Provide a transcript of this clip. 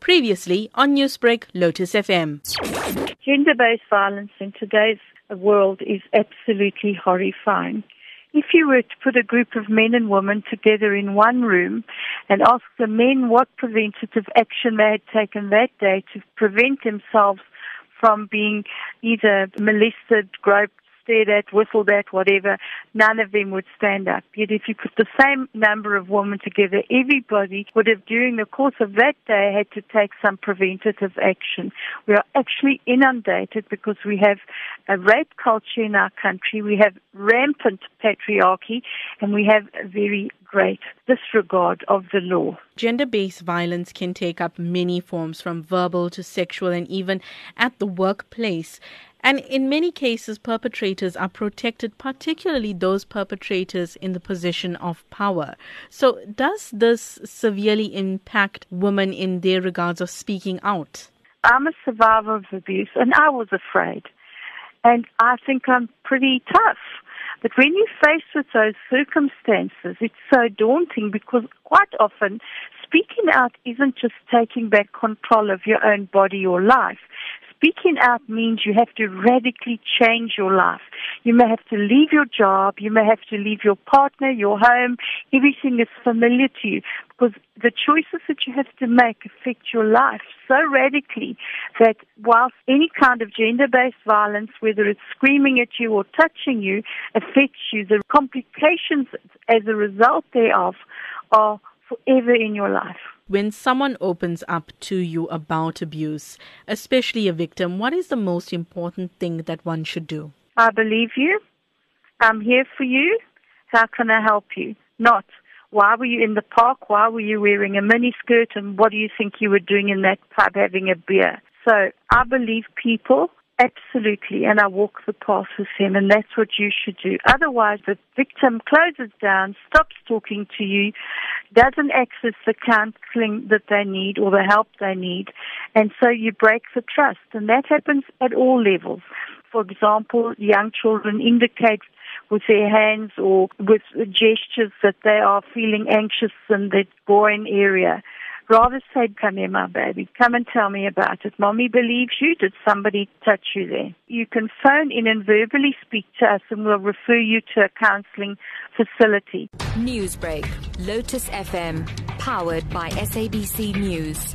Previously on Newsbreak, Lotus FM. Gender based violence in today's world is absolutely horrifying. If you were to put a group of men and women together in one room and ask the men what preventative action they had taken that day to prevent themselves from being either molested, groped, stared at, whistled at, whatever, none of them would stand up. Yet if you put the same number of women together, everybody would have, during the course of that day, had to take some preventative action. We are actually inundated because we have a rape culture in our country, we have rampant patriarchy, and we have a very great disregard of the law. Gender based violence can take up many forms from verbal to sexual and even at the workplace. And in many cases, perpetrators are protected, particularly those perpetrators in the position of power. So, does this severely impact women in their regards of speaking out? I'm a survivor of abuse, and I was afraid. And I think I'm pretty tough. But when you're faced with those circumstances, it's so daunting because quite often speaking out isn't just taking back control of your own body or life speaking out means you have to radically change your life. You may have to leave your job, you may have to leave your partner, your home, everything is familiar to you because the choices that you have to make affect your life so radically that whilst any kind of gender-based violence, whether it's screaming at you or touching you, affects you, the complications as a result thereof are forever in your life when someone opens up to you about abuse, especially a victim, what is the most important thing that one should do? I believe you. I'm here for you. How can I help you? Not, why were you in the park? Why were you wearing a miniskirt? And what do you think you were doing in that pub having a beer? So I believe people Absolutely, and I walk the path with him, and that's what you should do. Otherwise, the victim closes down, stops talking to you, doesn't access the counseling that they need or the help they need, and so you break the trust. And that happens at all levels. For example, young children indicate with their hands or with gestures that they are feeling anxious in the groin area rather say, come here, my baby. Come and tell me about it. Mommy believes you. Did somebody touch you there? You can phone in and verbally speak to us and we'll refer you to a counseling facility. Newsbreak, Lotus FM, powered by SABC News.